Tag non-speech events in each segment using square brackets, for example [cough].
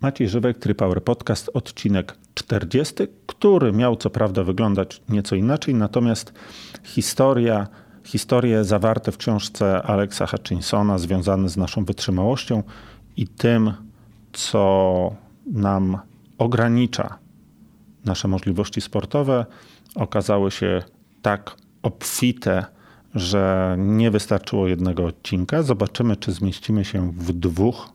Maciej Żywek, Tripower Podcast, odcinek 40, który miał co prawda wyglądać nieco inaczej, natomiast historia, historie zawarte w książce Alexa Hutchinsona związane z naszą wytrzymałością i tym, co nam ogranicza nasze możliwości sportowe, okazały się tak obfite, że nie wystarczyło jednego odcinka. Zobaczymy, czy zmieścimy się w dwóch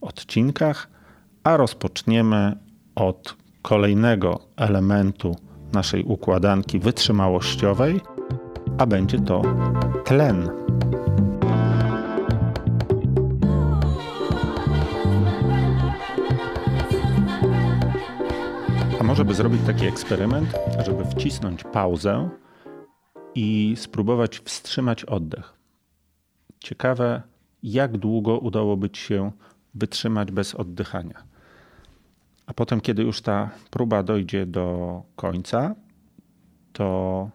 odcinkach, a rozpoczniemy od kolejnego elementu naszej układanki wytrzymałościowej, a będzie to tlen. A może by zrobić taki eksperyment, żeby wcisnąć pauzę i spróbować wstrzymać oddech. Ciekawe, jak długo udałoby ci się wytrzymać bez oddychania. A potem, kiedy już ta próba dojdzie do końca, to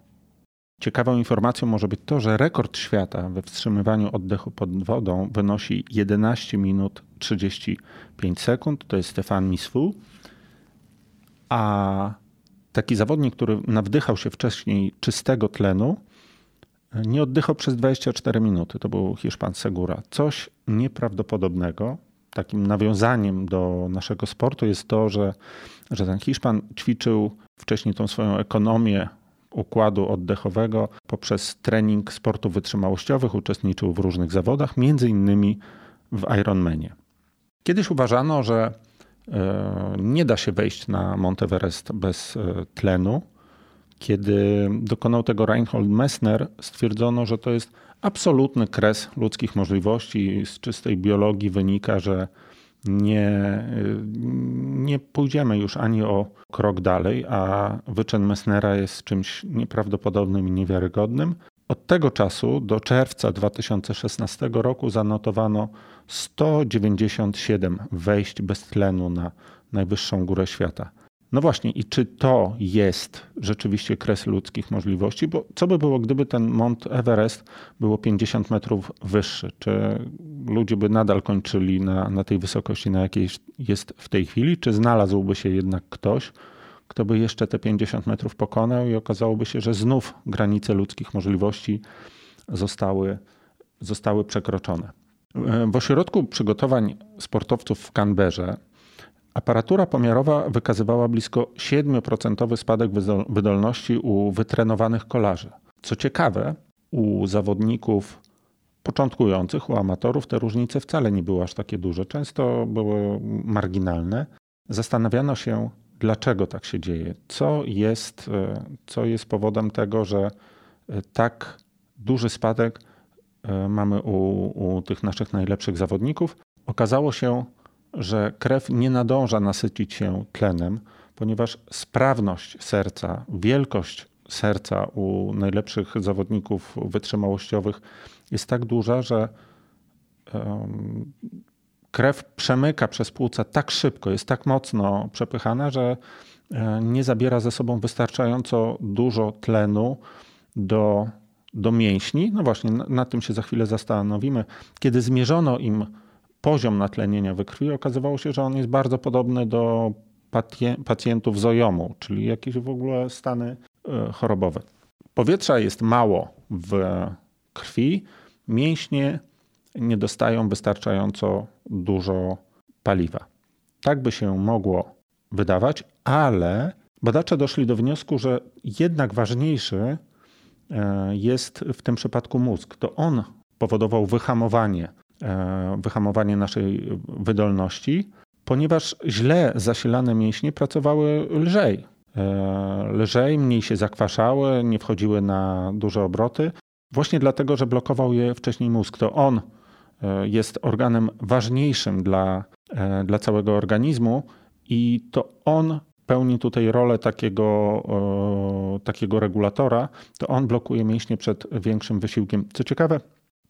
ciekawą informacją może być to, że rekord świata we wstrzymywaniu oddechu pod wodą wynosi 11 minut 35 sekund. To jest Stefan Misfu. A taki zawodnik, który nawdychał się wcześniej czystego tlenu, nie oddychał przez 24 minuty. To był Hiszpan Segura. Coś nieprawdopodobnego. Takim nawiązaniem do naszego sportu jest to, że, że ten Hiszpan ćwiczył wcześniej tą swoją ekonomię układu oddechowego poprzez trening sportów wytrzymałościowych, uczestniczył w różnych zawodach, między innymi w Ironmanie. Kiedyś uważano, że e, nie da się wejść na Monteverest bez e, tlenu. Kiedy dokonał tego Reinhold Messner, stwierdzono, że to jest absolutny kres ludzkich możliwości. Z czystej biologii wynika, że nie, nie pójdziemy już ani o krok dalej, a wyczyn Messnera jest czymś nieprawdopodobnym i niewiarygodnym. Od tego czasu do czerwca 2016 roku zanotowano 197 wejść bez tlenu na najwyższą górę świata. No właśnie, i czy to jest rzeczywiście kres ludzkich możliwości? Bo co by było, gdyby ten Mont Everest było 50 metrów wyższy? Czy ludzie by nadal kończyli na, na tej wysokości, na jakiej jest w tej chwili? Czy znalazłby się jednak ktoś, kto by jeszcze te 50 metrów pokonał i okazałoby się, że znów granice ludzkich możliwości zostały, zostały przekroczone? W ośrodku przygotowań sportowców w Canberrze Aparatura pomiarowa wykazywała blisko 7% spadek wydolności u wytrenowanych kolarzy. Co ciekawe, u zawodników początkujących, u amatorów te różnice wcale nie były aż takie duże, często były marginalne. Zastanawiano się, dlaczego tak się dzieje, co jest, e, co jest powodem tego, że e, tak duży spadek e, mamy u, u tych naszych najlepszych zawodników. Okazało się, że krew nie nadąża nasycić się tlenem, ponieważ sprawność serca, wielkość serca u najlepszych zawodników wytrzymałościowych jest tak duża, że krew przemyka przez płuca tak szybko, jest tak mocno przepychana, że e, nie zabiera ze sobą wystarczająco dużo tlenu do, do mięśni. No właśnie, na, na tym się za chwilę zastanowimy. Kiedy zmierzono im poziom natlenienia we krwi, okazywało się, że on jest bardzo podobny do pacjentów z ojomu, czyli jakieś w ogóle stany e, chorobowe. Powietrza jest mało w krwi, mięśnie nie dostają wystarczająco dużo paliwa. Tak by się mogło wydawać, ale badacze doszli do wniosku, że jednak ważniejszy e, jest w tym przypadku mózg. To on powodował wyhamowanie wyhamowanie naszej wydolności, ponieważ źle zasilane mięśnie pracowały lżej. E, lżej, mniej się zakwaszały, nie wchodziły na duże obroty, właśnie dlatego, że blokował je wcześniej mózg. To on e, jest organem ważniejszym dla, dla całego organizmu i to on pełni tutaj rolę takiego, takiego regulatora, to on blokuje mięśnie przed większym wysiłkiem. Co ciekawe,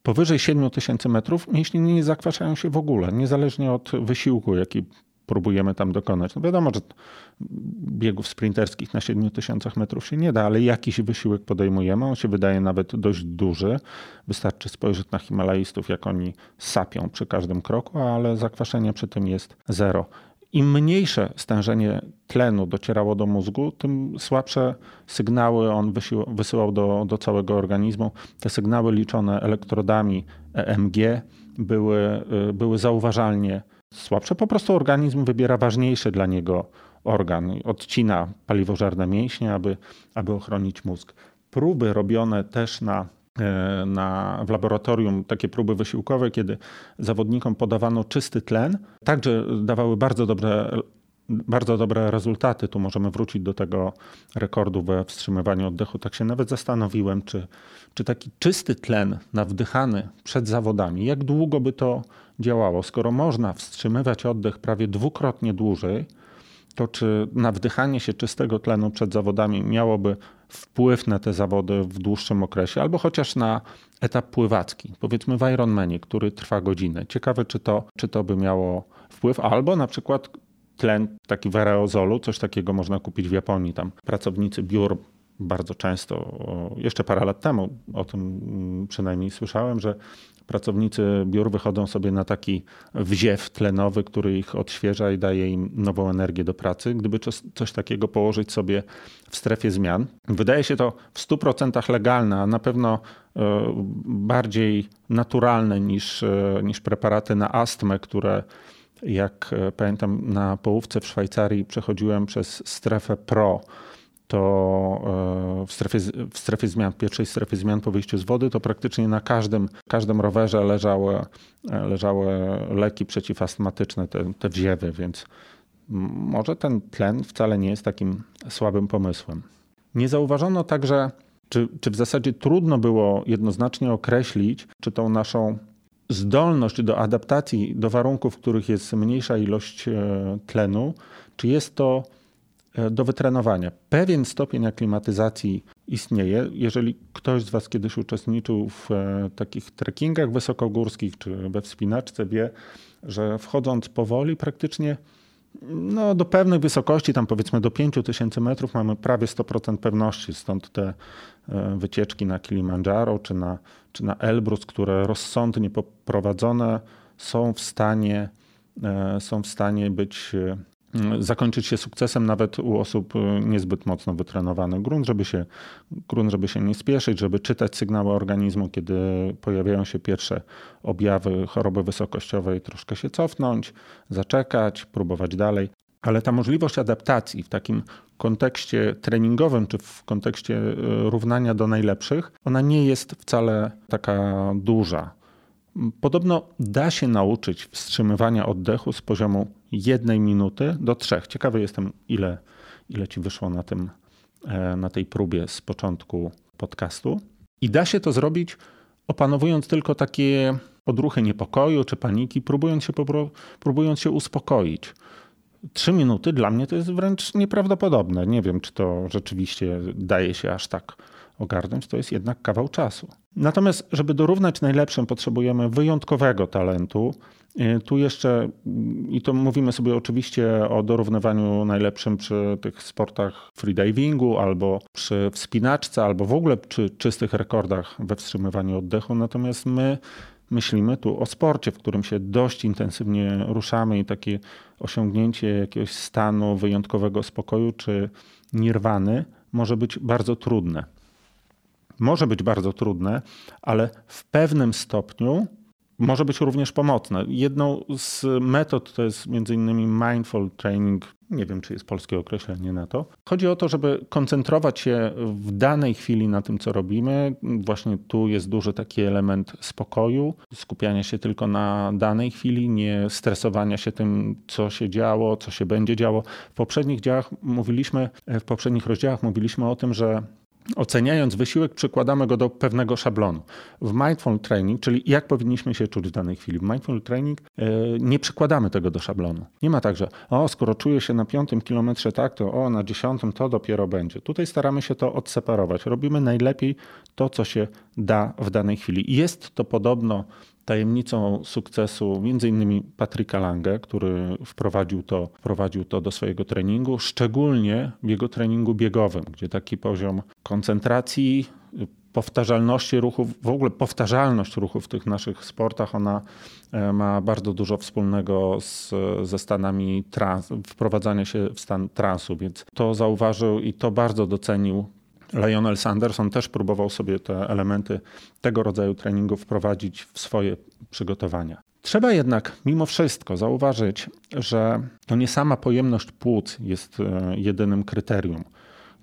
Powyżej 7000 metrów mięśnie nie zakwaszają się w ogóle, niezależnie od wysiłku, jaki próbujemy tam dokonać. No wiadomo, że biegów sprinterskich na 7000 metrów się nie da, ale jakiś wysiłek podejmujemy. On się wydaje nawet dość duży. Wystarczy spojrzeć na Himalajstów, jak oni sapią przy każdym kroku, ale zakwaszenie przy tym jest zero. Im mniejsze stężenie tlenu docierało do mózgu, tym słabsze sygnały on wysyłał do, do całego organizmu. Te sygnały liczone elektrodami EMG były, y, były zauważalnie słabsze. Po prostu organizm wybiera ważniejszy dla niego organ, odcina paliwożerne mięśnie, aby, aby ochronić mózg. Próby robione też na na, w laboratorium takie próby wysiłkowe, kiedy zawodnikom podawano czysty tlen, także dawały bardzo dobre, bardzo dobre rezultaty. Tu możemy wrócić do tego rekordu we wstrzymywaniu oddechu. Tak się nawet zastanowiłem, czy, czy taki czysty tlen nawdychany przed zawodami, jak długo by to działało, skoro można wstrzymywać oddech prawie dwukrotnie dłużej to czy na wdychanie się czystego tlenu przed zawodami miałoby wpływ na te zawody w dłuższym okresie, albo chociaż na etap pływacki, powiedzmy w Ironmanie, który trwa godzinę. Ciekawe, czy to, czy to by miało wpływ, albo na przykład tlen taki w aerozolu, coś takiego można kupić w Japonii. Tam pracownicy biur bardzo często, jeszcze parę lat temu o tym mm, przynajmniej słyszałem, że pracownicy biur wychodzą sobie na taki wziew tlenowy, który ich odświeża i daje im nową energię do pracy. Gdyby coś takiego położyć sobie w strefie zmian, wydaje się to w 100% legalne, a na pewno e, bardziej naturalne niż, e, niż preparaty na astmę, które jak e, pamiętam na połówce w Szwajcarii przechodziłem przez strefę PRO to e, w strefie, w strefie zmian, pierwszej strefie zmian po wyjściu z wody, to praktycznie na każdym, każdym rowerze leżały, e, leżały leki przeciwastmatyczne, te, te wziewy, więc może ten tlen wcale nie jest takim słabym pomysłem. Nie zauważono także, czy, czy w zasadzie trudno było jednoznacznie określić, czy tą naszą zdolność do adaptacji do warunków, w których jest mniejsza ilość e, tlenu, czy jest to do wytrenowania. Pewien stopień aklimatyzacji istnieje. Jeżeli ktoś z Was kiedyś uczestniczył w e, takich trekkingach wysokogórskich czy we wspinaczce, wie, że wchodząc powoli, praktycznie no, do pewnej wysokości, tam powiedzmy do 5000 metrów, mamy prawie 100% pewności. Stąd te e, wycieczki na Kilimandżaro czy na, czy na Elbrus, które rozsądnie poprowadzone są w stanie, są w stanie być zakończyć się sukcesem nawet u osób y, niezbyt mocno wytrenowanych. Grunt, żeby się, grunt, żeby się nie spieszyć, żeby czytać sygnały organizmu, kiedy pojawiają się pierwsze objawy choroby wysokościowej, troszkę się cofnąć, zaczekać, próbować dalej. Ale ta możliwość adaptacji w takim kontekście treningowym czy w kontekście y, równania do najlepszych, ona nie jest wcale taka duża. Podobno da się nauczyć wstrzymywania oddechu z poziomu jednej minuty do trzech. Ciekawy jestem, ile, ile ci wyszło na, tym, e, na tej próbie z początku podcastu. I da się to zrobić opanowując tylko takie odruchy niepokoju czy paniki, próbując się, próbując się uspokoić. Trzy minuty dla mnie to jest wręcz nieprawdopodobne. Nie wiem, czy to rzeczywiście daje się aż tak ogarnąć, to jest jednak kawał czasu. Natomiast, żeby dorównać najlepszym, potrzebujemy wyjątkowego talentu. Y, tu jeszcze, i to mówimy sobie oczywiście o dorównywaniu najlepszym przy tych sportach freedivingu, albo przy wspinaczce, albo w ogóle przy czystych rekordach we wstrzymywaniu oddechu. Natomiast my myślimy tu o sporcie, w którym się dość intensywnie ruszamy i takie osiągnięcie jakiegoś stanu wyjątkowego spokoju czy nirwany może być bardzo trudne może być bardzo trudne, ale w pewnym stopniu może być również pomocne. Jedną z metod to jest innymi mindful training. Nie wiem, czy jest polskie określenie na to. Chodzi o to, żeby koncentrować się w danej chwili na tym, co robimy. Właśnie tu jest duży taki element spokoju, skupiania się tylko na danej chwili, nie stresowania się tym, co się działo, co się będzie działo. W poprzednich działach mówiliśmy, w poprzednich rozdziałach mówiliśmy o tym, że Oceniając wysiłek, przykładamy go do pewnego szablonu. W mindful training, czyli jak powinniśmy się czuć w danej chwili, w mindful training yy, nie przykładamy tego do szablonu. Nie ma tak, że o, skoro czuję się na piątym kilometrze tak, to o, na dziesiątym to dopiero będzie. Tutaj staramy się to odseparować. Robimy najlepiej to, co się da w danej chwili. Jest to podobno tajemnicą sukcesu innymi Patryka Lange, który wprowadził to, wprowadził to do swojego treningu, szczególnie jego treningu biegowym, gdzie taki poziom koncentracji, powtarzalności ruchów, w ogóle powtarzalność ruchów w tych naszych sportach, ona e, ma bardzo dużo wspólnego z, ze stanami trans, wprowadzania się w stan transu, więc to zauważył i to bardzo docenił Lionel Sanderson też próbował sobie te elementy tego rodzaju treningu wprowadzić w swoje przygotowania. Trzeba jednak mimo wszystko zauważyć, że to nie sama pojemność płuc jest e, jedynym kryterium,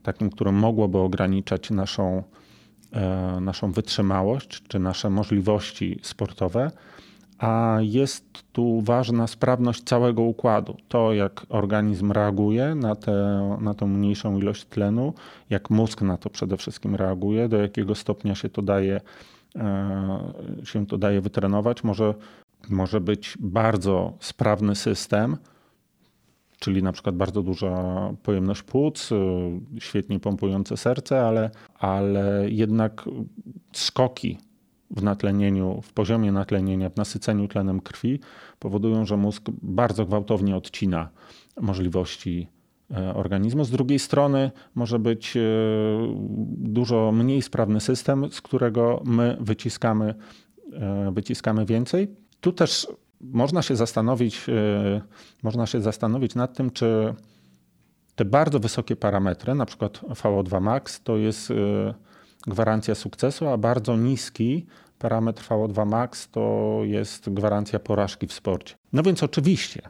takim, które mogłoby ograniczać naszą, e, naszą wytrzymałość czy nasze możliwości sportowe, a jest tu ważna sprawność całego układu. To, jak organizm reaguje na, tę, na tą mniejszą ilość tlenu, jak mózg na to przede wszystkim reaguje, do jakiego stopnia się to daje, e, się to daje wytrenować. Może, może być bardzo sprawny system, czyli na przykład bardzo duża pojemność płuc, e, świetnie pompujące serce, ale, ale jednak skoki w natlenieniu, w poziomie natlenienia, w nasyceniu tlenem krwi powodują, że mózg bardzo gwałtownie odcina możliwości e, organizmu. Z drugiej strony może być e, dużo mniej sprawny system, z którego my wyciskamy, e, wyciskamy więcej. Tu też można się zastanowić, można się zastanowić nad tym, czy te bardzo wysokie parametry, na przykład VO2 max, to jest gwarancja sukcesu, a bardzo niski parametr VO2 max to jest gwarancja porażki w sporcie. No więc oczywiście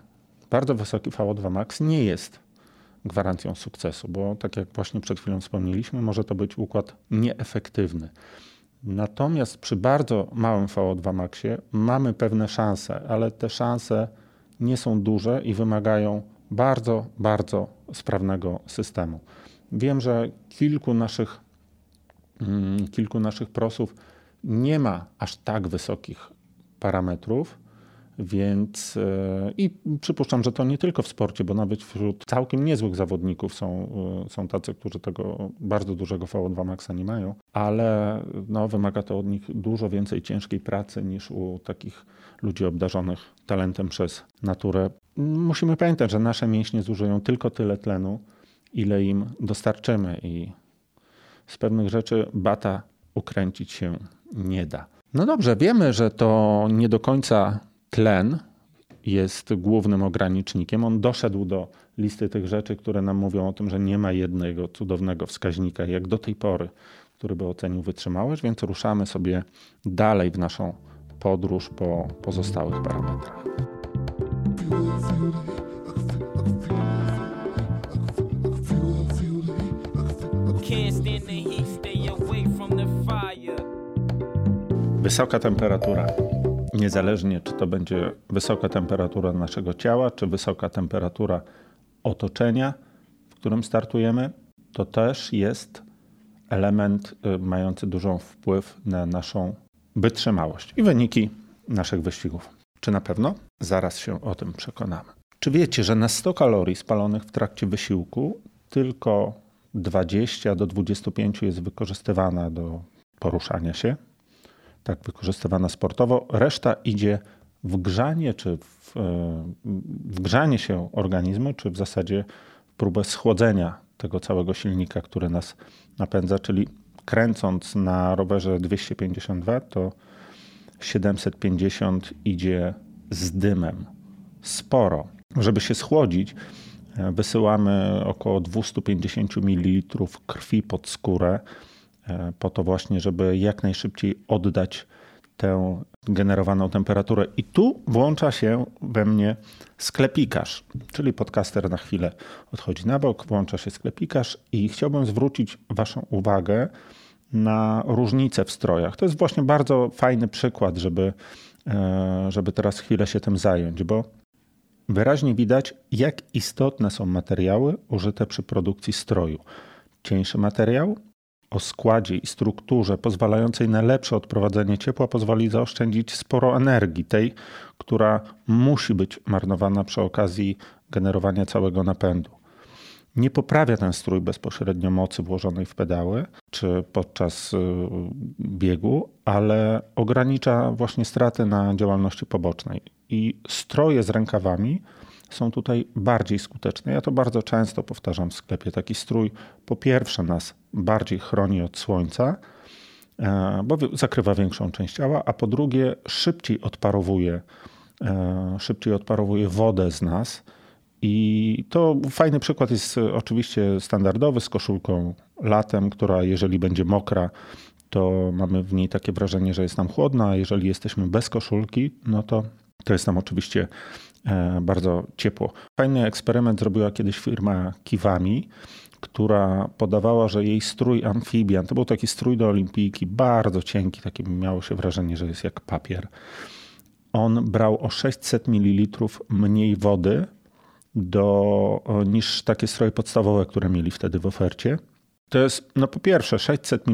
bardzo wysoki VO2 max nie jest gwarancją sukcesu, bo tak jak właśnie przed chwilą wspomnieliśmy, może to być układ nieefektywny. Natomiast przy bardzo małym VO2 maxie mamy pewne szanse, ale te szanse nie są duże i wymagają bardzo, bardzo sprawnego systemu. Wiem, że kilku naszych Mm, kilku naszych prosów nie ma aż tak wysokich parametrów, więc e, i przypuszczam, że to nie tylko w sporcie, bo nawet wśród całkiem niezłych zawodników są, e, są tacy, którzy tego bardzo dużego VO2 maxa nie mają, ale no, wymaga to od nich dużo więcej ciężkiej pracy niż u takich ludzi obdarzonych talentem przez naturę. Musimy pamiętać, że nasze mięśnie zużyją tylko tyle tlenu, ile im dostarczymy i z pewnych rzeczy bata ukręcić się nie da. No dobrze, wiemy, że to nie do końca tlen jest głównym ogranicznikiem. On doszedł do listy tych rzeczy, które nam mówią o tym, że nie ma jednego cudownego wskaźnika, jak do tej pory, który by ocenił wytrzymałość, więc ruszamy sobie dalej w naszą podróż po pozostałych parametrach. Wysoka temperatura. Niezależnie, czy to będzie wysoka temperatura naszego ciała, czy wysoka temperatura otoczenia, w którym startujemy, to też jest element y, mający dużą wpływ na naszą wytrzymałość i wyniki naszych wyścigów. Czy na pewno? Zaraz się o tym przekonamy. Czy wiecie, że na 100 kalorii spalonych w trakcie wysiłku tylko 20 do 25 jest wykorzystywana do poruszania się, tak wykorzystywana sportowo. Reszta idzie w grzanie, czy w, e, w grzanie się organizmu, czy w zasadzie próbę schłodzenia tego całego silnika, który nas napędza, czyli kręcąc na rowerze 252, to 750 idzie z dymem. Sporo. Żeby się schłodzić, E, wysyłamy około 250 ml krwi pod skórę, po to właśnie, żeby jak najszybciej oddać tę generowaną temperaturę. I tu włącza się we mnie sklepikarz, czyli podcaster na chwilę odchodzi na bok, włącza się sklepikarz i chciałbym zwrócić Waszą uwagę na różnice w strojach. To jest właśnie bardzo fajny przykład, żeby, e, żeby teraz chwilę się tym zająć, bo Wyraźnie widać, jak istotne są materiały użyte przy produkcji stroju. Cieńszy materiał o składzie i strukturze pozwalającej na lepsze odprowadzenie ciepła pozwoli zaoszczędzić sporo energii, tej, która musi być marnowana przy okazji generowania całego napędu. Nie poprawia ten strój bezpośrednio mocy włożonej w pedały czy podczas y, biegu, ale ogranicza właśnie straty na działalności pobocznej i stroje z rękawami są tutaj bardziej skuteczne. Ja to bardzo często powtarzam w sklepie. Taki strój po pierwsze nas bardziej chroni od słońca, bo zakrywa większą część ciała, a po drugie szybciej odparowuje, szybciej odparowuje wodę z nas. I to fajny przykład jest oczywiście standardowy z koszulką latem, która jeżeli będzie mokra, to mamy w niej takie wrażenie, że jest nam chłodno, a jeżeli jesteśmy bez koszulki, no to to jest nam oczywiście e, bardzo ciepło. Fajny eksperyment zrobiła kiedyś firma Kiwami, która podawała, że jej strój amfibian, to był taki strój do olimpijki, bardzo cienki, takie miało się wrażenie, że jest jak papier. On brał o 600 ml mniej wody do, niż takie stroje podstawowe, które mieli wtedy w ofercie. To jest, no po pierwsze, 600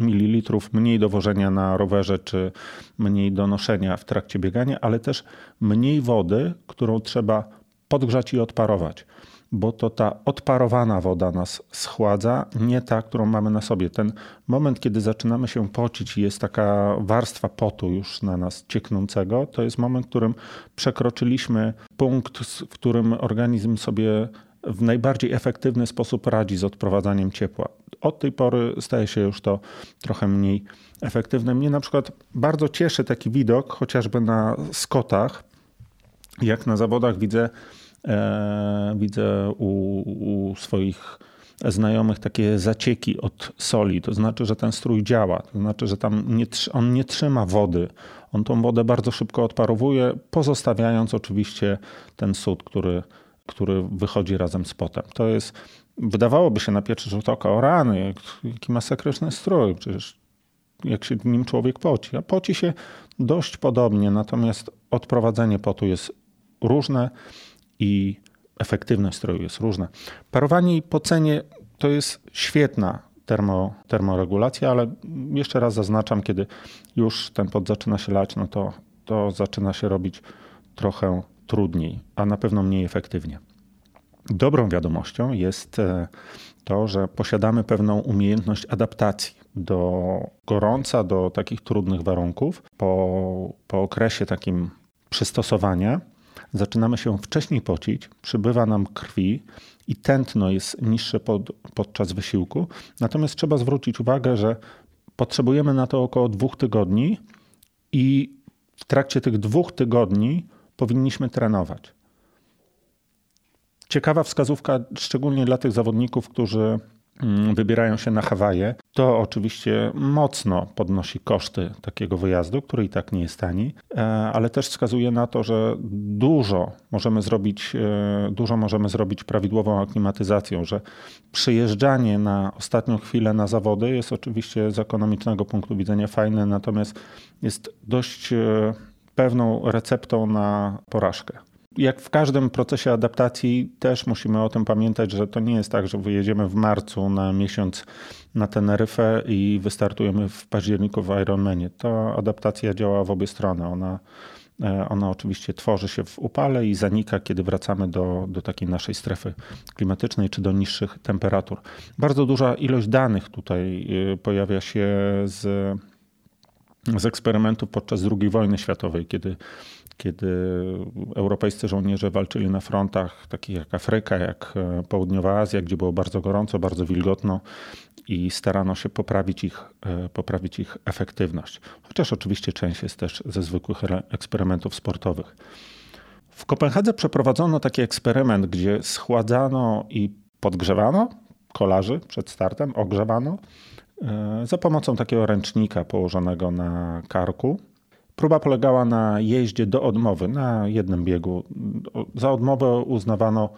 ml mniej dowożenia na rowerze, czy mniej do noszenia w trakcie biegania, ale też mniej wody, którą trzeba podgrzać i odparować, bo to ta odparowana woda nas schładza, nie ta, którą mamy na sobie. Ten moment, kiedy zaczynamy się pocić i jest taka warstwa potu już na nas cieknącego, to jest moment, w którym przekroczyliśmy punkt, w którym organizm sobie w najbardziej efektywny sposób radzi z odprowadzaniem ciepła. Od tej pory staje się już to trochę mniej efektywne. Mnie na przykład bardzo cieszy taki widok, chociażby na skotach, jak na zawodach widzę, widzę u, u swoich znajomych takie zacieki od soli. To znaczy, że ten strój działa. To znaczy, że tam nie, on nie trzyma wody. On tą wodę bardzo szybko odparowuje, pozostawiając oczywiście ten sód, który który wychodzi razem z potem. To jest, wydawałoby się na pierwszy rzut oka, o rany, jaki masakryczny strój, przecież jak się nim człowiek poci. A poci się dość podobnie, natomiast odprowadzenie potu jest różne i efektywność stroju jest różna. Parowanie i pocenie to jest świetna termo, termoregulacja, ale jeszcze raz zaznaczam, kiedy już ten pot zaczyna się lać, no to, to zaczyna się robić trochę trudniej, a na pewno mniej efektywnie. Dobrą wiadomością jest e, to, że posiadamy pewną umiejętność adaptacji do gorąca, do takich trudnych warunków. Po, po okresie takim przystosowania zaczynamy się wcześniej pocić, przybywa nam krwi i tętno jest niższe pod, podczas wysiłku. Natomiast trzeba zwrócić uwagę, że potrzebujemy na to około dwóch tygodni i w trakcie tych dwóch tygodni powinniśmy trenować. Ciekawa wskazówka, szczególnie dla tych zawodników, którzy wybierają się na Hawaje. To oczywiście mocno podnosi koszty takiego wyjazdu, który i tak nie jest tani, e, ale też wskazuje na to, że dużo możemy zrobić, e, dużo możemy zrobić prawidłową aklimatyzacją, że przyjeżdżanie na ostatnią chwilę na zawody jest oczywiście z ekonomicznego punktu widzenia fajne, natomiast jest dość e, pewną receptą na porażkę. Jak w każdym procesie adaptacji też musimy o tym pamiętać, że to nie jest tak, że wyjedziemy w marcu na miesiąc na Teneryfę i wystartujemy w październiku w Ironmanie. Ta adaptacja działa w obie strony. Ona, e, ona oczywiście tworzy się w upale i zanika, kiedy wracamy do, do takiej naszej strefy klimatycznej czy do niższych temperatur. Bardzo duża ilość danych tutaj e, pojawia się z z eksperymentów podczas II wojny światowej, kiedy, kiedy europejscy żołnierze walczyli na frontach takich jak Afryka, jak e, Południowa Azja, gdzie było bardzo gorąco, bardzo wilgotno i starano się poprawić ich, e, poprawić ich efektywność. Chociaż oczywiście część jest też ze zwykłych eksperymentów sportowych. W Kopenhadze przeprowadzono taki eksperyment, gdzie schładzano i podgrzewano kolarzy przed startem, ogrzewano E, za pomocą takiego ręcznika położonego na karku. Próba polegała na jeździe do odmowy na jednym biegu. Za odmowę uznawano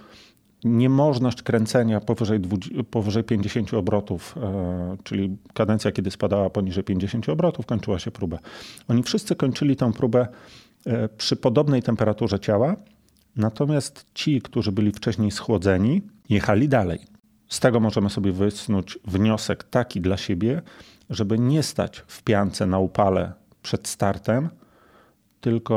niemożność kręcenia powyżej, 20, powyżej 50 obrotów, e, czyli kadencja, kiedy spadała poniżej 50 obrotów, kończyła się próba. Oni wszyscy kończyli tę próbę e, przy podobnej temperaturze ciała, natomiast ci, którzy byli wcześniej schłodzeni, jechali dalej. Z tego możemy sobie wysnuć wniosek taki dla siebie, żeby nie stać w piance na upale przed startem, tylko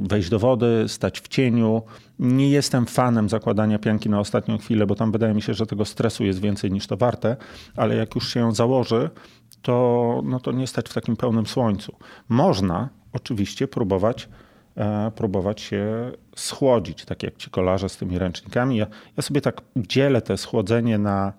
wejść do wody, stać w cieniu. Nie jestem fanem zakładania pianki na ostatnią chwilę, bo tam wydaje mi się, że tego stresu jest więcej niż to warte, ale jak już się ją założy, to, no to nie stać w takim pełnym słońcu. Można oczywiście próbować E, próbować się schłodzić, tak jak ci kolarze z tymi ręcznikami. Ja, ja sobie tak dzielę te schłodzenie na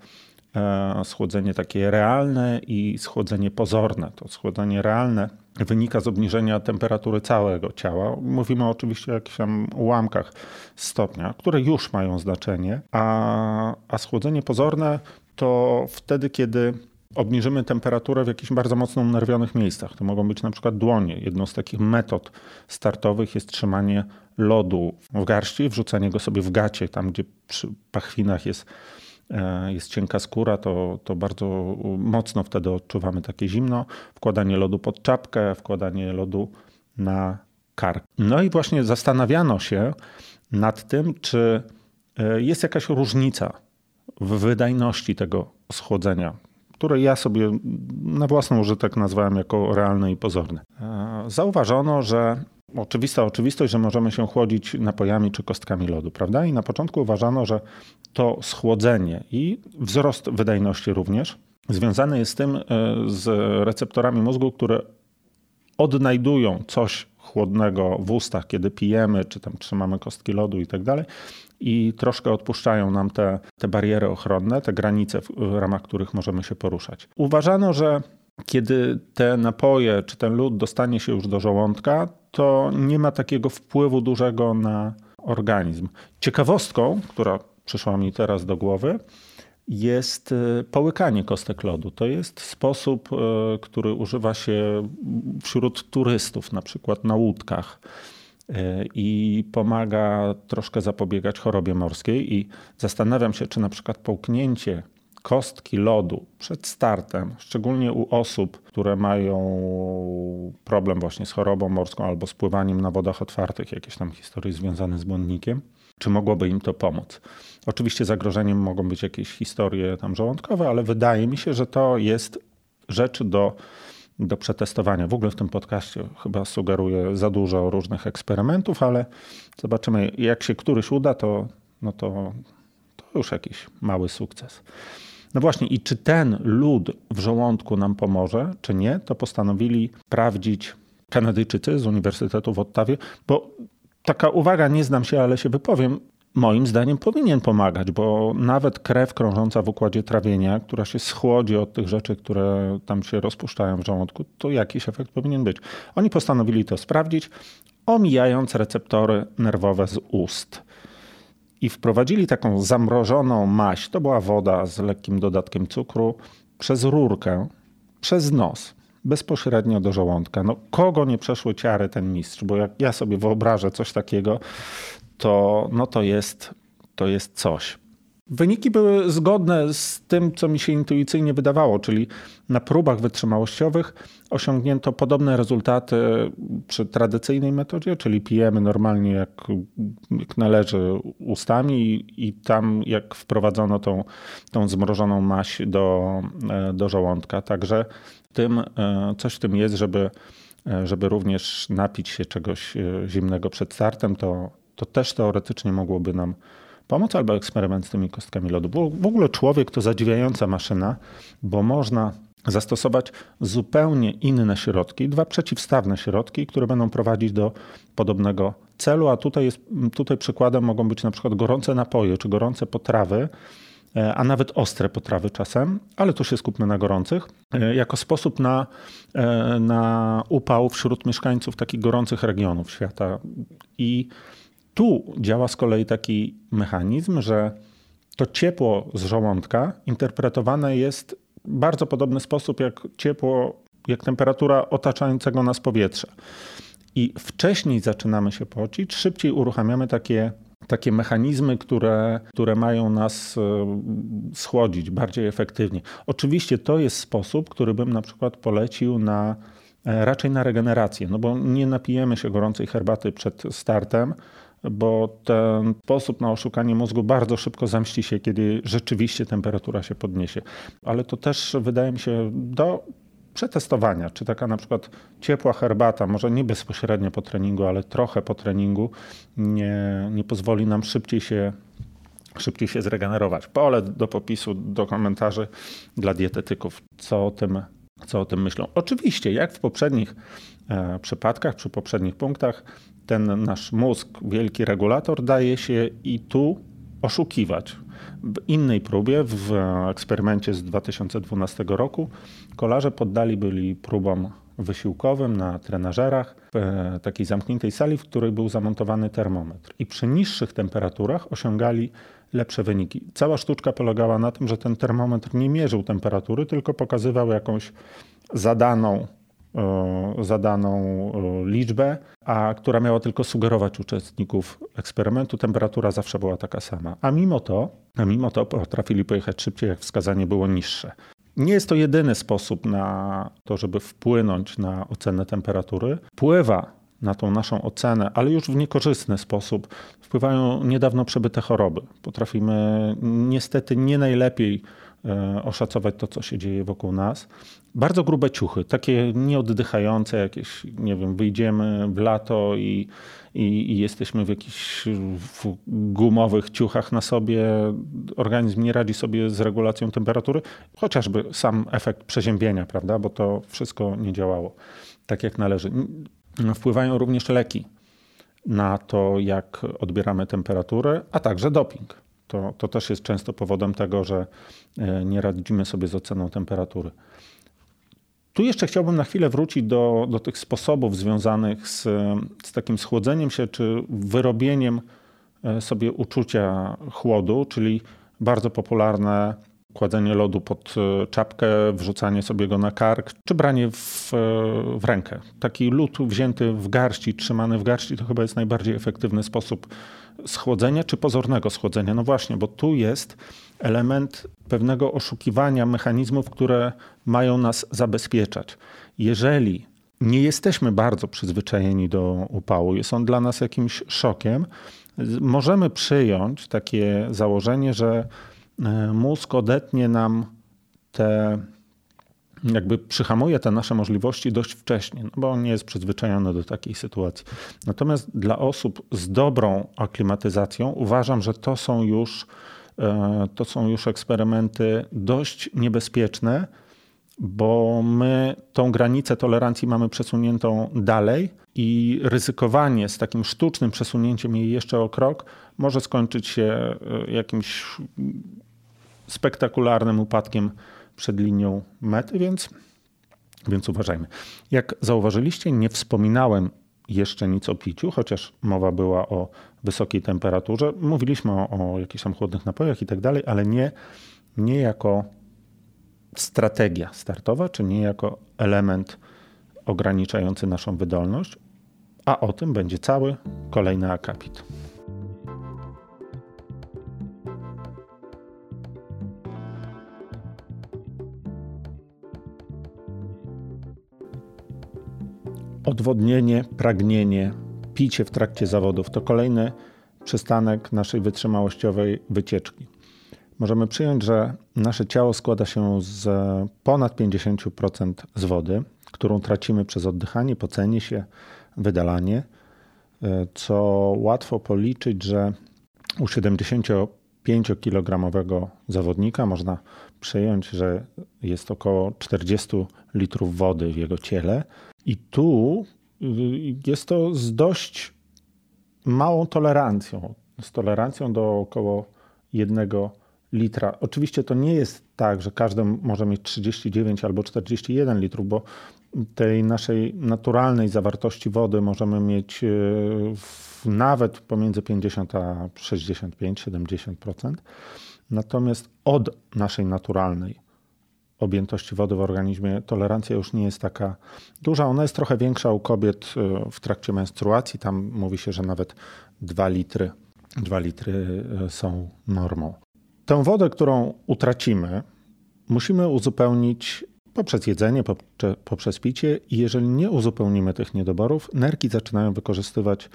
schłodzenie takie realne i schłodzenie pozorne. To schłodzenie realne wynika z obniżenia temperatury całego ciała. Mówimy oczywiście o jakichś tam ułamkach stopnia, które już mają znaczenie, a, a schłodzenie pozorne to wtedy, kiedy obniżymy temperaturę w jakichś bardzo mocno unerwionych miejscach. To mogą być na przykład dłonie. Jedną z takich metod startowych jest trzymanie lodu w garści, wrzucanie go sobie w gacie, tam gdzie przy pachwinach jest, e, jest cienka skóra, to, to bardzo mocno wtedy odczuwamy takie zimno. Wkładanie lodu pod czapkę, wkładanie lodu na kark. No i właśnie zastanawiano się nad tym, czy e, jest jakaś różnica w wydajności tego schłodzenia które ja sobie na własny użytek nazwałem jako realne i pozorne. E, zauważono, że oczywista oczywistość, że możemy się chłodzić napojami czy kostkami lodu, prawda? I na początku uważano, że to schłodzenie i wzrost wydajności również związany jest z tym, e, z receptorami mózgu, które odnajdują coś chłodnego w ustach, kiedy pijemy, czy tam trzymamy kostki lodu i tak dalej. I troszkę odpuszczają nam te, te bariery ochronne, te granice, w ramach których możemy się poruszać. Uważano, że kiedy te napoje czy ten lód dostanie się już do żołądka, to nie ma takiego wpływu dużego na organizm. Ciekawostką, która przyszła mi teraz do głowy, jest e, połykanie kostek lodu. To jest sposób, e, który używa się wśród turystów, na przykład na łódkach e, i pomaga troszkę zapobiegać chorobie morskiej. I zastanawiam się, czy na przykład połknięcie kostki lodu przed startem, szczególnie u osób, które mają problem właśnie z chorobą morską albo z pływaniem na wodach otwartych, jakieś tam historie związane z błonnikiem, czy mogłoby im to pomóc. Oczywiście zagrożeniem mogą być jakieś historie tam żołądkowe, ale wydaje mi się, że to jest rzecz do, do przetestowania. W ogóle w tym podcaście chyba sugeruję za dużo różnych eksperymentów, ale zobaczymy, jak się któryś uda, to, no to, to już jakiś mały sukces. No właśnie, i czy ten lód w żołądku nam pomoże, czy nie, to postanowili sprawdzić Kanadyjczycy z Uniwersytetu w Ottawie, bo taka uwaga, nie znam się, ale się wypowiem. Moim zdaniem powinien pomagać, bo nawet krew krążąca w układzie trawienia, która się schłodzi od tych rzeczy, które tam się rozpuszczają w żołądku, to jakiś efekt powinien być. Oni postanowili to sprawdzić, omijając receptory nerwowe z ust. I wprowadzili taką zamrożoną maść, to była woda z lekkim dodatkiem cukru, przez rurkę, przez nos bezpośrednio do żołądka. No, kogo nie przeszły ciary ten mistrz? Bo jak ja sobie wyobrażę coś takiego, to, no to, jest, to jest coś. Wyniki były zgodne z tym, co mi się intuicyjnie wydawało, czyli na próbach wytrzymałościowych osiągnięto podobne rezultaty przy tradycyjnej metodzie, czyli pijemy normalnie jak, jak należy ustami i, i tam jak wprowadzono tą, tą zmrożoną maść do, e, do żołądka. Także tym, e, coś w tym jest, żeby, e, żeby również napić się czegoś zimnego przed startem, to, to też teoretycznie mogłoby nam pomóc, albo eksperyment z tymi kostkami lodu. Bo w ogóle człowiek to zadziwiająca maszyna, bo można zastosować zupełnie inne środki, dwa przeciwstawne środki, które będą prowadzić do podobnego celu, a tutaj, jest, tutaj przykładem mogą być na przykład gorące napoje czy gorące potrawy, e, a nawet ostre potrawy czasem, ale tu się skupmy na gorących, e, jako sposób na, e, na upał wśród mieszkańców takich gorących regionów świata. I tu działa z kolei taki mechanizm, że to ciepło z żołądka interpretowane jest w bardzo podobny sposób jak ciepło, jak temperatura otaczającego nas powietrza. I wcześniej zaczynamy się pocić, szybciej uruchamiamy takie, takie mechanizmy, które, które mają nas e, schłodzić bardziej efektywnie. Oczywiście to jest sposób, który bym na przykład polecił na e, raczej na regenerację, no bo nie napijemy się gorącej herbaty przed startem, bo ten sposób na oszukanie mózgu bardzo szybko zamści się, kiedy rzeczywiście temperatura się podniesie. Ale to też wydaje mi się do przetestowania, czy taka na przykład ciepła herbata, może nie bezpośrednio po treningu, ale trochę po treningu, nie, nie pozwoli nam szybciej się szybciej się zregenerować. Pole do popisu, do komentarzy dla dietetyków, co o tym, co o tym myślą. Oczywiście, jak w poprzednich e, przypadkach, przy poprzednich punktach, ten nasz mózg, wielki regulator, daje się i tu oszukiwać. W innej próbie, w eksperymencie z 2012 roku, kolarze poddali byli próbom wysiłkowym na trenażerach w takiej zamkniętej sali, w której był zamontowany termometr. I przy niższych temperaturach osiągali lepsze wyniki. Cała sztuczka polegała na tym, że ten termometr nie mierzył temperatury, tylko pokazywał jakąś zadaną zadaną e, liczbę, a która miała tylko sugerować uczestników eksperymentu, temperatura zawsze była taka sama. A mimo to, a mimo to potrafili pojechać szybciej, jak wskazanie było niższe. Nie jest to jedyny sposób na to, żeby wpłynąć na ocenę temperatury. Wpływa na tą naszą ocenę, ale już w niekorzystny sposób wpływają niedawno przebyte choroby. Potrafimy niestety nie najlepiej E, oszacować to, co się dzieje wokół nas. Bardzo grube ciuchy, takie nieoddychające, jakieś, nie wiem, wyjdziemy w lato i, i, i jesteśmy w jakichś w gumowych ciuchach na sobie. Organizm nie radzi sobie z regulacją temperatury, chociażby sam efekt przeziębienia, prawda, bo to wszystko nie działało tak, jak należy. Wpływają również leki na to, jak odbieramy temperaturę, a także doping. To, to też jest często powodem tego, że e, nie radzimy sobie z oceną temperatury. Tu jeszcze chciałbym na chwilę wrócić do, do tych sposobów związanych z, z takim schłodzeniem się czy wyrobieniem e, sobie uczucia chłodu, czyli bardzo popularne kładzenie lodu pod e, czapkę, wrzucanie sobie go na kark, czy branie w, w rękę. Taki lód wzięty w garści, trzymany w garści, to chyba jest najbardziej efektywny sposób schłodzenia czy pozornego schłodzenia. No właśnie, bo tu jest element pewnego oszukiwania mechanizmów, które mają nas zabezpieczać. Jeżeli nie jesteśmy bardzo przyzwyczajeni do upału, jest on dla nas jakimś szokiem, możemy przyjąć takie założenie, że e, mózg odetnie nam te jakby przyhamuje te nasze możliwości dość wcześnie, no bo on nie jest przyzwyczajony do takiej sytuacji. Natomiast dla osób z dobrą aklimatyzacją uważam, że to są już, to są już eksperymenty dość niebezpieczne, bo my tą granicę tolerancji mamy przesuniętą dalej i ryzykowanie z takim sztucznym przesunięciem jej jeszcze o krok może skończyć się e, jakimś spektakularnym upadkiem przed linią mety, więc, więc uważajmy. Jak zauważyliście, nie wspominałem jeszcze nic o piciu, chociaż mowa była o wysokiej temperaturze. Mówiliśmy o, o jakichś tam chłodnych napojach i tak dalej, ale nie, nie jako strategia startowa, czy nie jako element ograniczający naszą wydolność, a o tym będzie cały kolejny akapit. Odwodnienie, pragnienie, picie w trakcie zawodów to kolejny przystanek naszej wytrzymałościowej wycieczki. Możemy przyjąć, że nasze ciało składa się z ponad 50% z wody, którą tracimy przez oddychanie, pocenie się, wydalanie, co łatwo policzyć, że u 75-kilogramowego zawodnika można przyjąć, że jest około 40 litrów wody w jego ciele, i tu y, jest to z dość małą tolerancją. Z tolerancją do około jednego litra. Oczywiście to nie jest tak, że każdy może mieć 39 albo 41 litrów, bo tej naszej naturalnej zawartości wody możemy mieć y, nawet pomiędzy 50 a 65-70%. Natomiast od naszej naturalnej objętości wody w organizmie tolerancja już nie jest taka duża. Ona jest trochę większa u kobiet e, w trakcie menstruacji. Tam mówi się, że nawet 2 litry, 2 litry e, są normą. Tę wodę, którą utracimy, musimy uzupełnić poprzez jedzenie, poprzez picie i jeżeli nie uzupełnimy tych niedoborów, nerki zaczynają wykorzystywać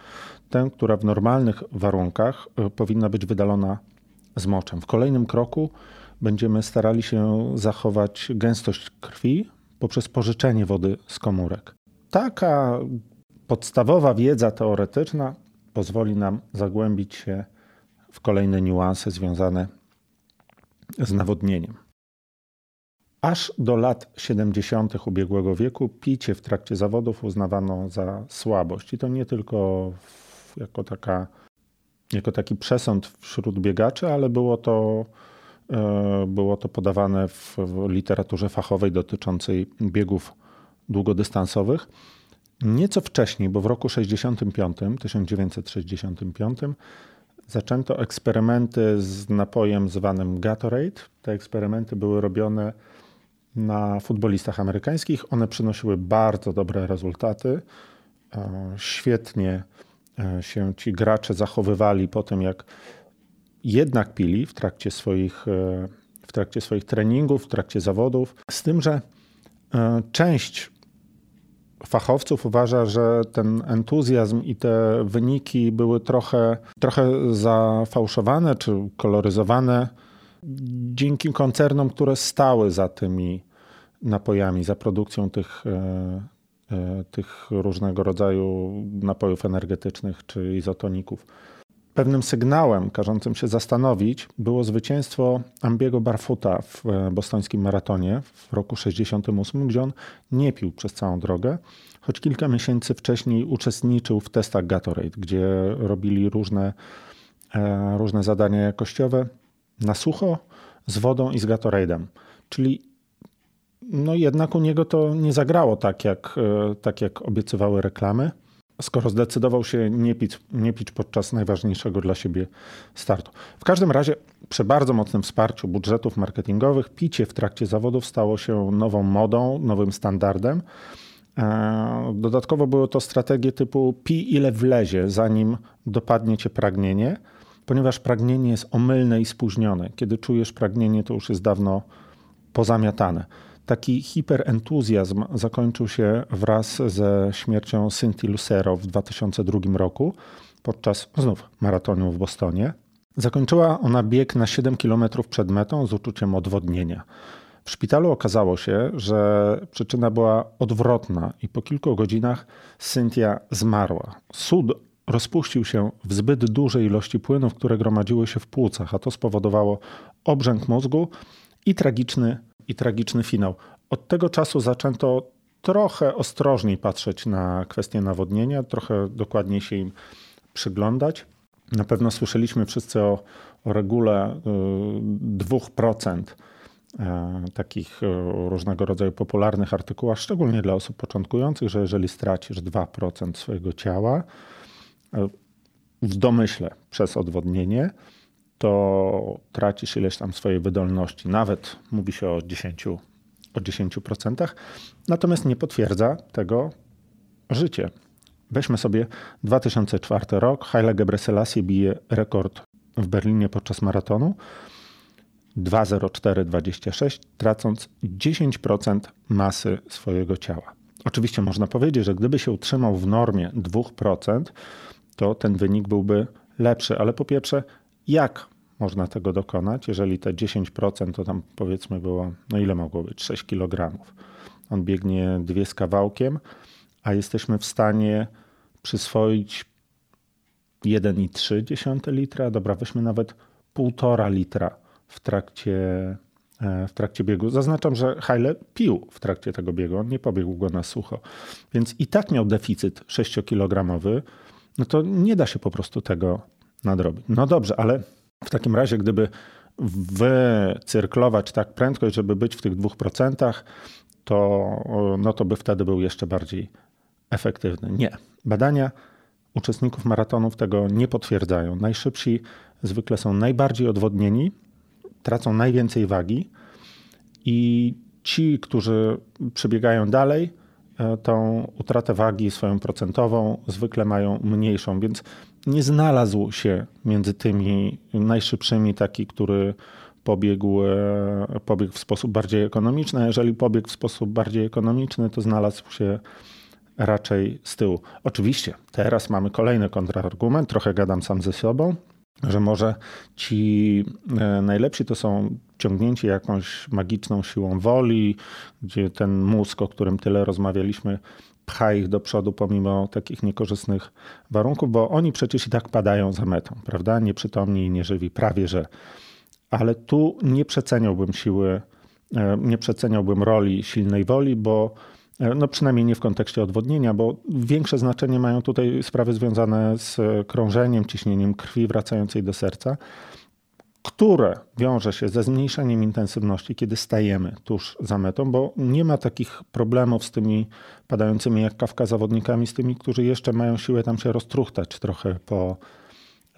tę, która w normalnych warunkach e, powinna być wydalona z moczem. W kolejnym kroku będziemy starali się zachować gęstość krwi poprzez pożyczenie wody z komórek. Taka podstawowa wiedza teoretyczna pozwoli nam zagłębić się w kolejne niuanse związane z nawodnieniem. Aż do lat 70. ubiegłego wieku picie w trakcie zawodów uznawano za słabość. I to nie tylko jako taka jako taki przesąd wśród biegaczy, ale było to, było to podawane w, w literaturze fachowej dotyczącej biegów długodystansowych. Nieco wcześniej, bo w roku 65, 1965 zaczęto eksperymenty z napojem zwanym Gatorade. Te eksperymenty były robione na futbolistach amerykańskich. One przynosiły bardzo dobre rezultaty. E, świetnie e, się ci gracze zachowywali po tym, jak jednak pili w trakcie swoich, e, w trakcie swoich treningów, w trakcie zawodów. Z tym, że część fachowców uważa, że ten entuzjazm i te wyniki były trochę, trochę zafałszowane czy koloryzowane dzięki koncernom, które stały za tymi napojami, za produkcją tych, e, e, tych różnego rodzaju napojów energetycznych czy izotoników. Pewnym sygnałem każącym się zastanowić było zwycięstwo Ambiego Barfuta w e, bostońskim maratonie w roku 68, gdzie on nie pił przez całą drogę, choć kilka miesięcy wcześniej uczestniczył w testach Gatorade, gdzie robili różne, e, różne zadania jakościowe na sucho, z wodą i z Gatorade'em. Czyli no jednak u niego to nie zagrało tak, jak, e, tak jak obiecywały reklamy skoro zdecydował się nie pić, nie pić podczas najważniejszego dla siebie startu. W każdym razie, przy bardzo mocnym wsparciu budżetów marketingowych, picie w trakcie zawodów stało się nową modą, nowym standardem. E, dodatkowo były to strategie typu pi ile wlezie, zanim dopadnie cię pragnienie, ponieważ pragnienie jest omylne i spóźnione. Kiedy czujesz pragnienie, to już jest dawno pozamiatane. Taki hiperentuzjazm zakończył się wraz ze śmiercią Cynthia Lucero w 2002 roku podczas znów maratonu w Bostonie. Zakończyła ona bieg na 7 km przed metą z uczuciem odwodnienia. W szpitalu okazało się, że przyczyna była odwrotna i po kilku godzinach Cynthia zmarła. Sud rozpuścił się w zbyt dużej ilości płynów, które gromadziły się w płucach, a to spowodowało obrzęk mózgu i tragiczny i tragiczny finał. Od tego czasu zaczęto trochę ostrożniej patrzeć na kwestie nawodnienia, trochę dokładniej się im przyglądać. Na pewno słyszeliśmy wszyscy o, o regule 2% y, e, takich y, różnego rodzaju popularnych artykułach, szczególnie dla osób początkujących, że jeżeli stracisz 2% swojego ciała e, w domyśle przez odwodnienie, to tracisz ileś tam swojej wydolności. Nawet mówi się o 10, o 10%, natomiast nie potwierdza tego życie. Weźmy sobie 2004 rok. Haile Gebrselassie bije rekord w Berlinie podczas maratonu. 2.04.26, tracąc 10% masy swojego ciała. Oczywiście można powiedzieć, że gdyby się utrzymał w normie 2%, to ten wynik byłby lepszy, ale po pierwsze jak można tego dokonać, jeżeli te 10% to tam powiedzmy było, no ile mogło być? 6 kg. On biegnie dwie z kawałkiem, a jesteśmy w stanie przyswoić 1,3 litra, dobra, weźmy nawet 1,5 litra w trakcie, e, w trakcie biegu. Zaznaczam, że Haile pił w trakcie tego biegu, on nie pobiegł go na sucho, więc i tak miał deficyt 6-kilogramowy, no to nie da się po prostu tego nadrobić. No dobrze, ale w takim razie, gdyby wycyrklować tak prędkość, żeby być w tych 2%, to, no to by wtedy był jeszcze bardziej efektywny. Nie. Badania uczestników maratonów tego nie potwierdzają. Najszybsi zwykle są najbardziej odwodnieni, tracą najwięcej wagi i ci, którzy przebiegają dalej, e, tą utratę wagi swoją procentową zwykle mają mniejszą, więc nie znalazł się między tymi najszybszymi taki, który pobiegł, e, pobiegł w sposób bardziej ekonomiczny. A jeżeli pobiegł w sposób bardziej ekonomiczny, to znalazł się raczej z tyłu. Oczywiście, teraz mamy kolejny kontrargument, trochę gadam sam ze sobą, że może ci e, najlepsi to są ciągnięci jakąś magiczną siłą woli, gdzie ten mózg, o którym tyle rozmawialiśmy, pcha ich do przodu pomimo takich niekorzystnych warunków, bo oni przecież i tak padają za metą, prawda? Nieprzytomni i nieżywi, prawie że. Ale tu nie przeceniałbym siły, e, nie przeceniałbym roli silnej woli, bo no przynajmniej nie w kontekście odwodnienia, bo większe znaczenie mają tutaj sprawy związane z krążeniem, ciśnieniem krwi wracającej do serca, które wiąże się ze zmniejszeniem intensywności, kiedy stajemy tuż za metą, bo nie ma takich problemów z tymi padającymi jak kawka zawodnikami, z tymi, którzy jeszcze mają siłę tam się roztruchtać trochę po,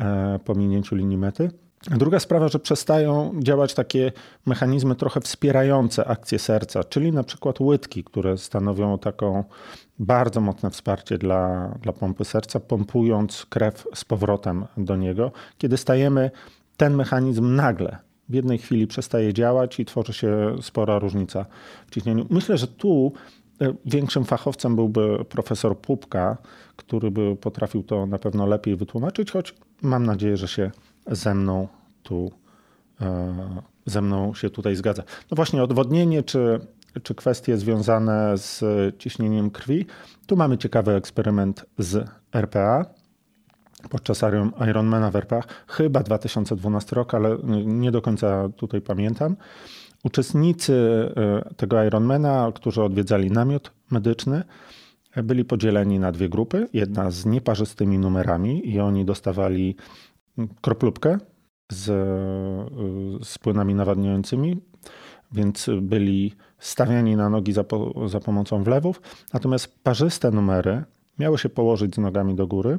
e, po minięciu linii mety. Druga sprawa, że przestają działać takie mechanizmy trochę wspierające akcję serca, czyli na przykład łydki, które stanowią taką bardzo mocne wsparcie dla, dla pompy serca, pompując krew z powrotem do niego. Kiedy stajemy, ten mechanizm nagle w jednej chwili przestaje działać i tworzy się spora różnica w ciśnieniu. Myślę, że tu e, większym fachowcem byłby profesor Pupka, który by potrafił to na pewno lepiej wytłumaczyć, choć mam nadzieję, że się ze mną tu e, ze mną się tutaj zgadza. No właśnie odwodnienie czy, czy kwestie związane z ciśnieniem krwi. Tu mamy ciekawy eksperyment z RPA podczas Ironmana w RPA, chyba 2012 rok, ale nie do końca tutaj pamiętam. Uczestnicy e, tego Ironmana, którzy odwiedzali namiot medyczny, byli podzieleni na dwie grupy. Jedna z nieparzystymi numerami i oni dostawali kroplubkę z, z płynami nawadniającymi, więc byli stawiani na nogi za, za pomocą wlewów. Natomiast parzyste numery miały się położyć z nogami do góry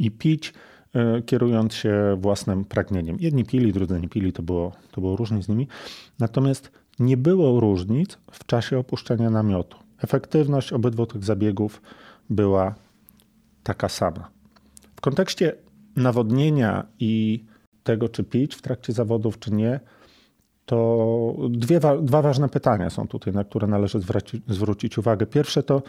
i pić, e, kierując się własnym pragnieniem. Jedni pili, drudzy nie pili, to było, to było różnie z nimi. Natomiast nie było różnic w czasie opuszczenia namiotu. Efektywność obydwu tych zabiegów była taka sama. W kontekście nawodnienia i tego, czy pić w trakcie zawodów, czy nie, to dwie, dwa ważne pytania są tutaj, na które należy zwrócić, zwrócić uwagę. Pierwsze to,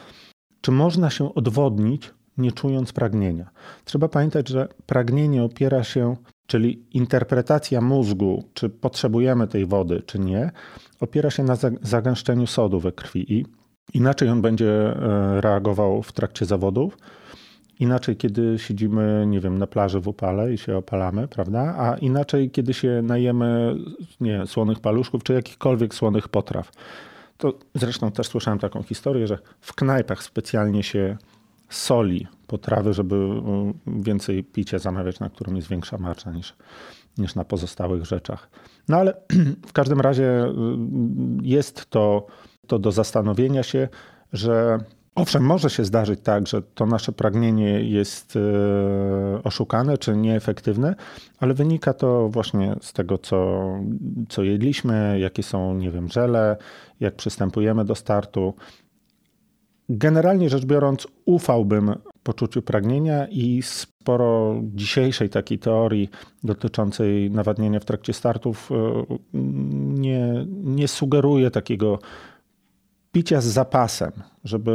czy można się odwodnić, nie czując pragnienia. Trzeba pamiętać, że pragnienie opiera się, czyli interpretacja mózgu, czy potrzebujemy tej wody, czy nie, opiera się na zagęszczeniu sodu we krwi i inaczej on będzie e, reagował w trakcie zawodów Inaczej, kiedy siedzimy, nie wiem, na plaży w upale i się opalamy, prawda? A inaczej, kiedy się najemy, nie słonych paluszków czy jakichkolwiek słonych potraw. To zresztą też słyszałem taką historię, że w knajpach specjalnie się soli potrawy, żeby mm, więcej picia zamawiać, na którym jest większa marża niż, niż na pozostałych rzeczach. No ale [clears throat] w każdym razie y, jest to, to do zastanowienia się, że Owszem, może się zdarzyć tak, że to nasze pragnienie jest e, oszukane czy nieefektywne, ale wynika to właśnie z tego, co, co jedliśmy, jakie są, nie wiem, żele, jak przystępujemy do startu. Generalnie rzecz biorąc, ufałbym poczuciu pragnienia i sporo dzisiejszej takiej teorii dotyczącej nawadniania w trakcie startów e, nie, nie sugeruje takiego picia z zapasem, żeby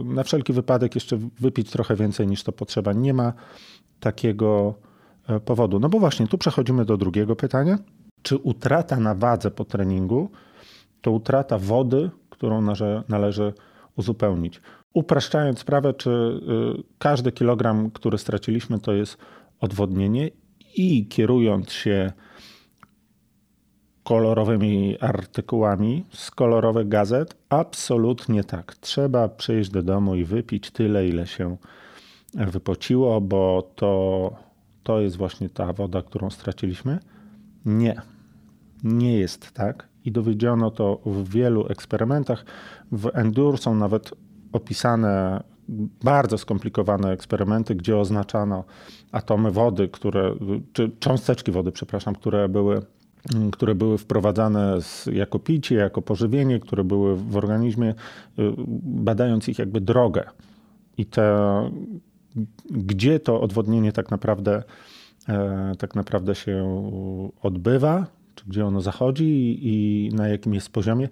y, na wszelki wypadek jeszcze wypić trochę więcej niż to potrzeba. Nie ma takiego e, powodu. No bo właśnie, tu przechodzimy do drugiego pytania. Czy utrata na wadze po treningu to utrata wody, którą należy uzupełnić? Upraszczając sprawę, czy y, każdy kilogram, który straciliśmy, to jest odwodnienie i kierując się kolorowymi artykułami z kolorowych gazet? Absolutnie tak. Trzeba przyjść do domu i wypić tyle, ile się wypociło, bo to, to jest właśnie ta woda, którą straciliśmy. Nie, nie jest tak. I dowiedziono to w wielu eksperymentach. W Endure są nawet opisane bardzo skomplikowane eksperymenty, gdzie oznaczano atomy wody, które, czy cząsteczki wody, przepraszam, które były które były wprowadzane z, jako picie, jako pożywienie, które były w organizmie, y, badając ich jakby drogę. I te, gdzie to odwodnienie tak naprawdę, e, tak naprawdę się odbywa, gdzie ono zachodzi i na jakim jest poziomie.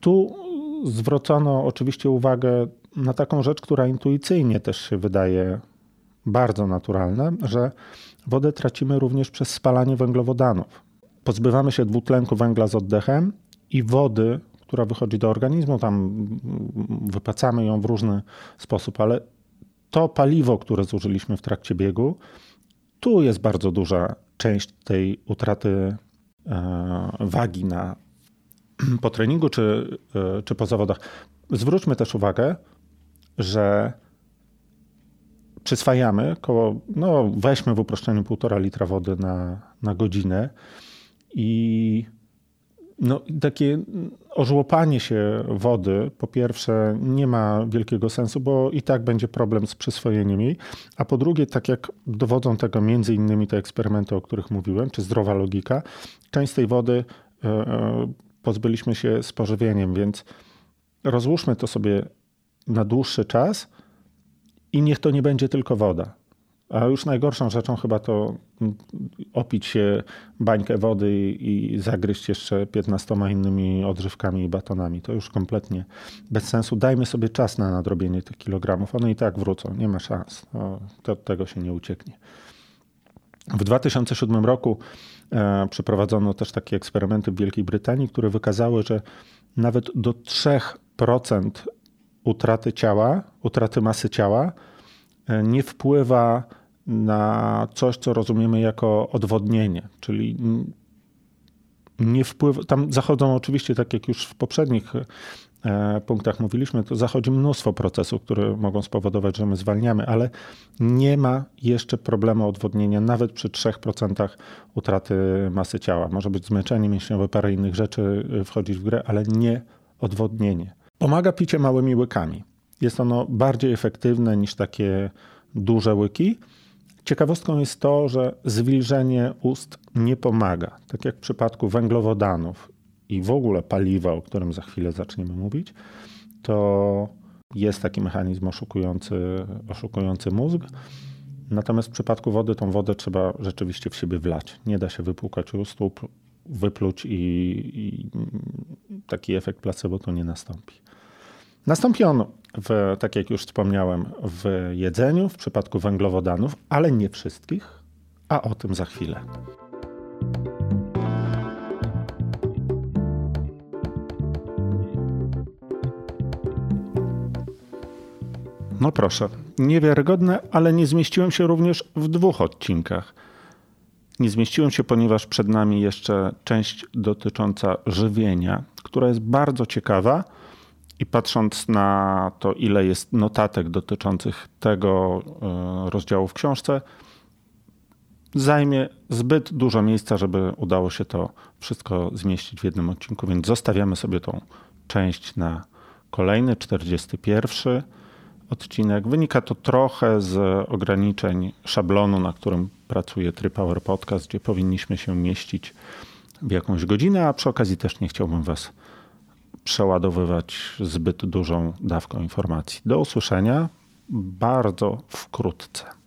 Tu zwrócono oczywiście uwagę na taką rzecz, która intuicyjnie też się wydaje bardzo naturalna, że wodę tracimy również przez spalanie węglowodanów pozbywamy się dwutlenku węgla z oddechem i wody, która wychodzi do organizmu, tam wypacamy ją w różny sposób, ale to paliwo, które zużyliśmy w trakcie biegu, tu jest bardzo duża część tej utraty wagi na, [clears throat] po treningu czy, e, czy po zawodach. zwróćmy też uwagę, że przyswajamy koło, no weźmy w uproszczeniu półtora litra wody na, na godzinę i no, takie ożłopanie się wody, po pierwsze, nie ma wielkiego sensu, bo i tak będzie problem z przyswojeniem jej. A po drugie, tak jak dowodzą tego między innymi te eksperymenty, o których mówiłem, czy zdrowa logika, część tej wody e, e, pozbyliśmy się z pożywieniem, więc rozłóżmy to sobie na dłuższy czas i niech to nie będzie tylko woda. A już najgorszą rzeczą chyba to opić się bańkę wody i zagryźć jeszcze 15 innymi odżywkami i batonami. To już kompletnie bez sensu. Dajmy sobie czas na nadrobienie tych kilogramów. One i tak wrócą. Nie ma szans. To, od tego się nie ucieknie. W 2007 roku e, przeprowadzono też takie eksperymenty w Wielkiej Brytanii, które wykazały, że nawet do 3% utraty ciała, utraty masy ciała e, nie wpływa na coś, co rozumiemy jako odwodnienie, czyli nie wpływa, tam zachodzą oczywiście, tak jak już w poprzednich e, punktach mówiliśmy, to zachodzi mnóstwo procesów, które mogą spowodować, że my zwalniamy, ale nie ma jeszcze problemu odwodnienia nawet przy 3% utraty masy ciała. Może być zmęczenie mięśniowe, parę innych rzeczy e, wchodzić w grę, ale nie odwodnienie. Pomaga picie małymi łykami. Jest ono bardziej efektywne niż takie duże łyki. Ciekawostką jest to, że zwilżenie ust nie pomaga. Tak jak w przypadku węglowodanów i w ogóle paliwa, o którym za chwilę zaczniemy mówić, to jest taki mechanizm oszukujący, oszukujący mózg. Natomiast w przypadku wody, tą wodę trzeba rzeczywiście w siebie wlać. Nie da się wypłukać ust, wypluć i, i taki efekt placebo to nie nastąpi. Nastąpi on, w, tak jak już wspomniałem, w jedzeniu, w przypadku węglowodanów, ale nie wszystkich, a o tym za chwilę. No proszę, niewiarygodne, ale nie zmieściłem się również w dwóch odcinkach. Nie zmieściłem się, ponieważ przed nami jeszcze część dotycząca żywienia, która jest bardzo ciekawa i patrząc na to, ile jest notatek dotyczących tego e, rozdziału w książce, zajmie zbyt dużo miejsca, żeby udało się to wszystko zmieścić w jednym odcinku, więc zostawiamy sobie tą część na kolejny, 41 odcinek. Wynika to trochę z ograniczeń szablonu, na którym pracuje TriPower Podcast, gdzie powinniśmy się mieścić w jakąś godzinę, a przy okazji też nie chciałbym Was przeładowywać zbyt dużą dawką informacji. Do usłyszenia bardzo wkrótce.